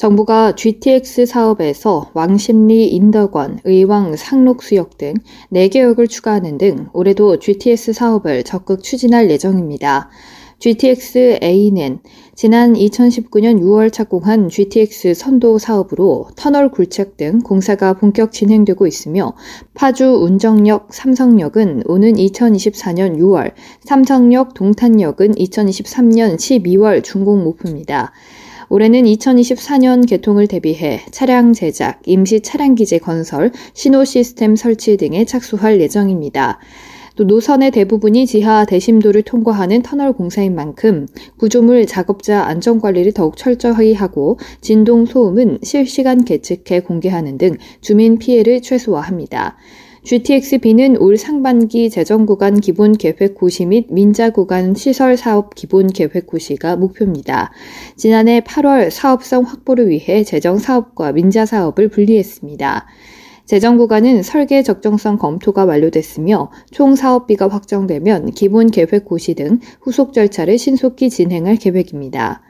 정부가 GTX 사업에서 왕십리, 인덕원, 의왕, 상록수역 등 4개 역을 추가하는 등 올해도 GTX 사업을 적극 추진할 예정입니다. GTX A는 지난 2019년 6월 착공한 GTX 선도 사업으로 터널 굴착 등 공사가 본격 진행되고 있으며 파주 운정역 삼성역은 오는 2024년 6월, 삼성역 동탄역은 2023년 12월 준공 목표입니다. 올해는 2024년 개통을 대비해 차량 제작, 임시 차량 기재 건설, 신호 시스템 설치 등에 착수할 예정입니다. 또 노선의 대부분이 지하 대심도를 통과하는 터널 공사인 만큼 구조물 작업자 안전 관리를 더욱 철저히 하고 진동 소음은 실시간 계측해 공개하는 등 주민 피해를 최소화합니다. GTX-B는 올 상반기 재정 구간 기본 계획 고시 및 민자 구간 시설 사업 기본 계획 고시가 목표입니다. 지난해 8월 사업성 확보를 위해 재정 사업과 민자 사업을 분리했습니다. 재정 구간은 설계 적정성 검토가 완료됐으며 총 사업비가 확정되면 기본 계획 고시 등 후속 절차를 신속히 진행할 계획입니다.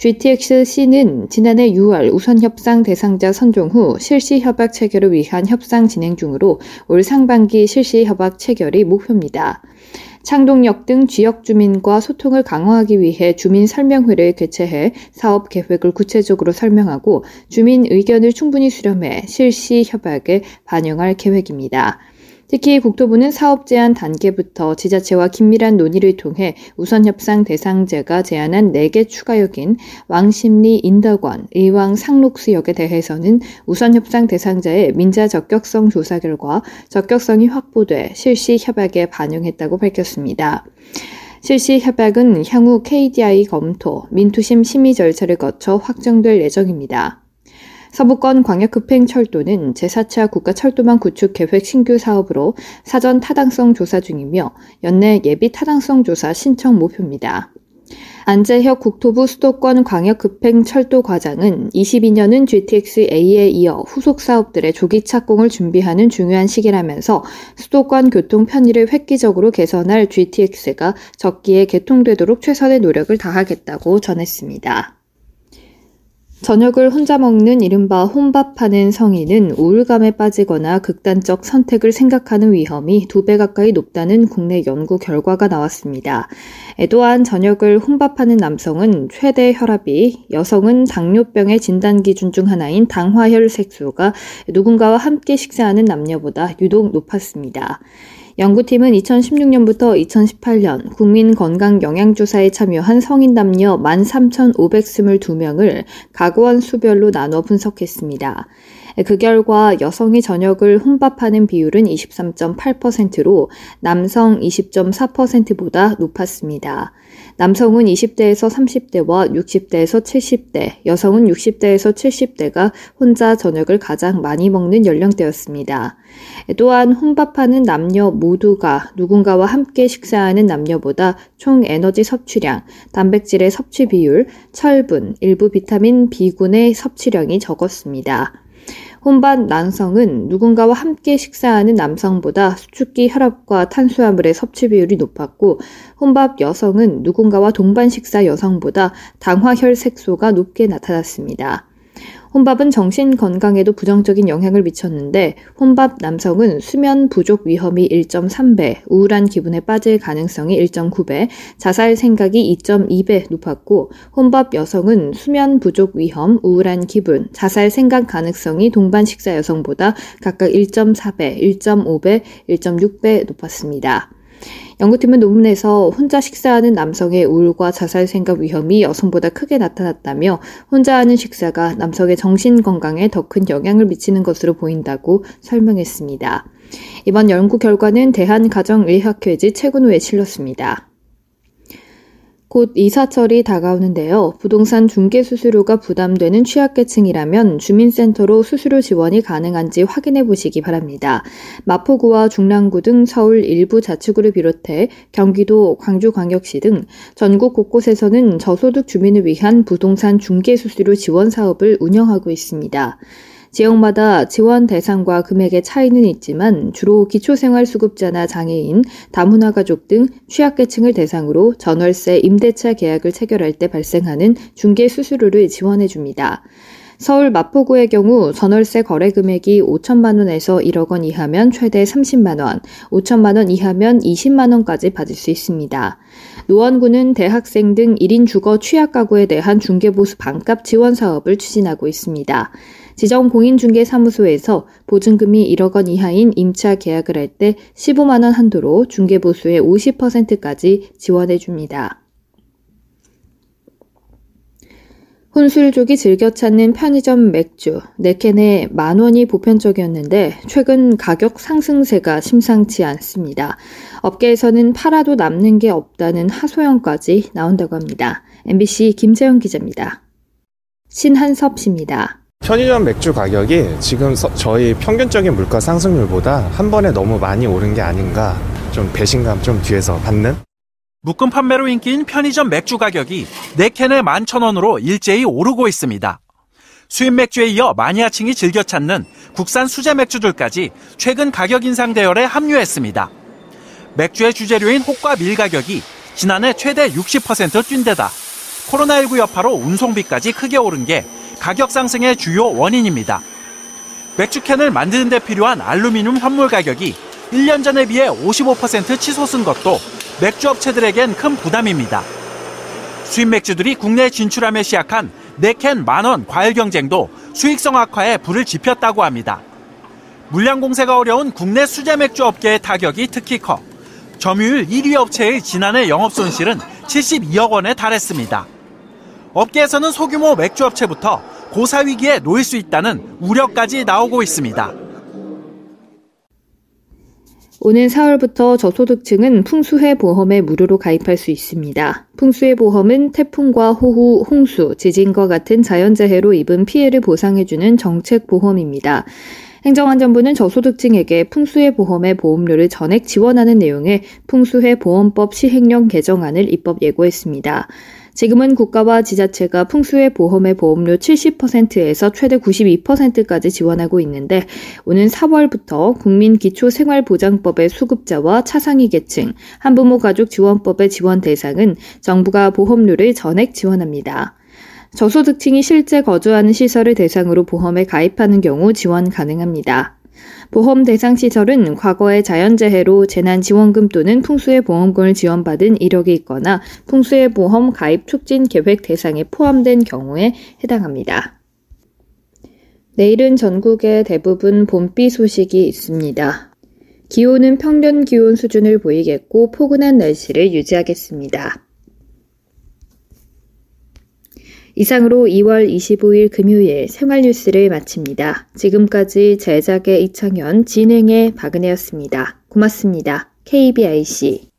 GTX-C는 지난해 6월 우선 협상 대상자 선정 후 실시 협약 체결을 위한 협상 진행 중으로 올 상반기 실시 협약 체결이 목표입니다. 창동역 등 지역 주민과 소통을 강화하기 위해 주민 설명회를 개최해 사업 계획을 구체적으로 설명하고 주민 의견을 충분히 수렴해 실시 협약에 반영할 계획입니다. 특히 국토부는 사업 제한 단계부터 지자체와 긴밀한 논의를 통해 우선 협상 대상자가 제안한 4개 추가역인 왕십리 인덕원, 의왕 상록수역에 대해서는 우선 협상 대상자의 민자 적격성 조사 결과 적격성이 확보돼 실시 협약에 반영했다고 밝혔습니다. 실시 협약은 향후 KDI 검토, 민투심 심의 절차를 거쳐 확정될 예정입니다. 서부권 광역급행철도는 제4차 국가철도망 구축 계획 신규 사업으로 사전 타당성 조사 중이며 연내 예비 타당성 조사 신청 목표입니다. 안재혁 국토부 수도권 광역급행철도 과장은 22년은 GTX-A에 이어 후속 사업들의 조기 착공을 준비하는 중요한 시기라면서 수도권 교통 편의를 획기적으로 개선할 GTX가 적기에 개통되도록 최선의 노력을 다하겠다고 전했습니다. 저녁을 혼자 먹는 이른바 혼밥하는 성인은 우울감에 빠지거나 극단적 선택을 생각하는 위험이 두 배 가까이 높다는 국내 연구 결과가 나왔습니다. 또한 저녁을 혼밥하는 남성은 최대 혈압이, 여성은 당뇨병의 진단 기준 중 하나인 당화혈 색소가 누군가와 함께 식사하는 남녀보다 유독 높았습니다. 연구팀은 2016년부터 2018년 국민건강영양조사에 참여한 성인 남녀 13,522명을 가구원 수별로 나눠 분석했습니다. 그 결과 여성이 저녁을 혼밥하는 비율은 23.8%로 남성 20.4%보다 높았습니다. 남성은 20대에서 30대와 60대에서 70대, 여성은 60대에서 70대가 혼자 저녁을 가장 많이 먹는 연령대였습니다. 또한 혼밥하는 남녀 모두가 누군가와 함께 식사하는 남녀보다 총 에너지 섭취량, 단백질의 섭취 비율, 철분, 일부 비타민 B군의 섭취량이 적었습니다. 혼밥 남성은 누군가와 함께 식사하는 남성보다 수축기 혈압과 탄수화물의 섭취 비율이 높았고 혼밥 여성은 누군가와 동반 식사 여성보다 당화혈 색소가 높게 나타났습니다. 혼밥은 정신 건강에도 부정적인 영향을 미쳤는데 혼밥 남성은 수면 부족 위험이 1.3배, 우울한 기분에 빠질 가능성이 1.9배, 자살 생각이 2.2배 높았고 혼밥 여성은 수면 부족 위험, 우울한 기분, 자살 생각 가능성이 동반 식사 여성보다 각각 1.4배, 1.5배, 1.6배 높았습니다. 연구팀은 논문에서 혼자 식사하는 남성의 우울과 자살 생각 위험이 여성보다 크게 나타났다며 혼자 하는 식사가 남성의 정신 건강에 더 큰 영향을 미치는 것으로 보인다고 설명했습니다. 이번 연구 결과는 대한가정의학회지 최근호에 실렸습니다. 곧 이사철이 다가오는데요. 부동산 중개 수수료가 부담되는 취약계층이라면 주민센터로 수수료 지원이 가능한지 확인해 보시기 바랍니다. 마포구와 중랑구 등 서울 일부 자치구를 비롯해 경기도, 광주광역시 등 전국 곳곳에서는 저소득 주민을 위한 부동산 중개 수수료 지원 사업을 운영하고 있습니다. 지역마다 지원 대상과 금액의 차이는 있지만 주로 기초생활수급자나 장애인, 다문화 가족 등 취약계층을 대상으로 전월세 임대차 계약을 체결할 때 발생하는 중개 수수료를 지원해 줍니다. 서울 마포구의 경우 전월세 거래 금액이 5천만 원에서 1억 원 이하면 최대 30만 원, 5천만 원 이하면 20만 원까지 받을 수 있습니다. 노원구는 대학생 등 1인 주거 취약 가구에 대한 중개보수 반값 지원 사업을 추진하고 있습니다. 지정 공인중개사무소에서 보증금이 1억 원 이하인 임차 계약을 할 때 15만 원 한도로 중개보수의 50%까지 지원해 줍니다. 혼술족이 즐겨 찾는 편의점 맥주, 네캔에 만 원이 보편적이었는데 최근 가격 상승세가 심상치 않습니다. 업계에서는 팔아도 남는 게 없다는 하소연까지 나온다고 합니다. MBC 김재영 기자입니다. 신한섭 씨입니다. 편의점 맥주 가격이 지금 저희 평균적인 물가 상승률보다 한 번에 너무 많이 오른 게 아닌가 좀 배신감 좀 뒤에서 받는 묶음 판매로 인기인 편의점 맥주 가격이 4캔에 11,000원으로 일제히 오르고 있습니다. 수입 맥주에 이어 마니아층이 즐겨 찾는 국산 수제 맥주들까지 최근 가격 인상 대열에 합류했습니다. 맥주의 주재료인 혹과 밀 가격이 지난해 최대 60%뛴 데다 코로나19 여파로 운송비까지 크게 오른 게 가격 상승의 주요 원인입니다. 맥주캔을 만드는 데 필요한 알루미늄 현물 가격이 1년 전에 비해 55% 치솟은 것도 맥주 업체들에겐 큰 부담입니다. 수입 맥주들이 국내에 진출하며 시작한 4캔 만원 과일 경쟁도 수익성 악화에 불을 지폈다고 합니다. 물량 공세가 어려운 국내 수제 맥주 업계의 타격이 특히 커 점유율 1위 업체의 지난해 영업 손실은 72억 원에 달했습니다. 업계에서는 소규모 맥주 업체부터 고사 위기에 놓일 수 있다는 우려까지 나오고 있습니다. 오는 4월부터 저소득층은 풍수해 보험에 무료로 가입할 수 있습니다. 풍수해 보험은 태풍과 호우, 홍수, 지진과 같은 자연재해로 입은 피해를 보상해주는 정책 보험입니다. 행정안전부는 저소득층에게 풍수해 보험의 보험료를 전액 지원하는 내용의 풍수해 보험법 시행령 개정안을 입법 예고했습니다. 지금은 국가와 지자체가 풍수해 보험의 보험료 70%에서 최대 92%까지 지원하고 있는데 오는 4월부터 국민기초생활보장법의 수급자와 차상위 계층, 한부모 가족 지원법의 지원 대상은 정부가 보험료를 전액 지원합니다. 저소득층이 실제 거주하는 시설을 대상으로 보험에 가입하는 경우 지원 가능합니다. 보험 대상 시설은 과거의 자연재해로 재난지원금 또는 풍수의 보험금을 지원받은 이력이 있거나 풍수의 보험 가입 촉진 계획 대상에 포함된 경우에 해당합니다. 내일은 전국의 대부분 봄비 소식이 있습니다. 기온은 평년 기온 수준을 보이겠고 포근한 날씨를 유지하겠습니다. 이상으로 2월 25일 금요일 생활 뉴스를 마칩니다. 지금까지 제작의 이창현, 진행의 박은혜였습니다. 고맙습니다. KBIC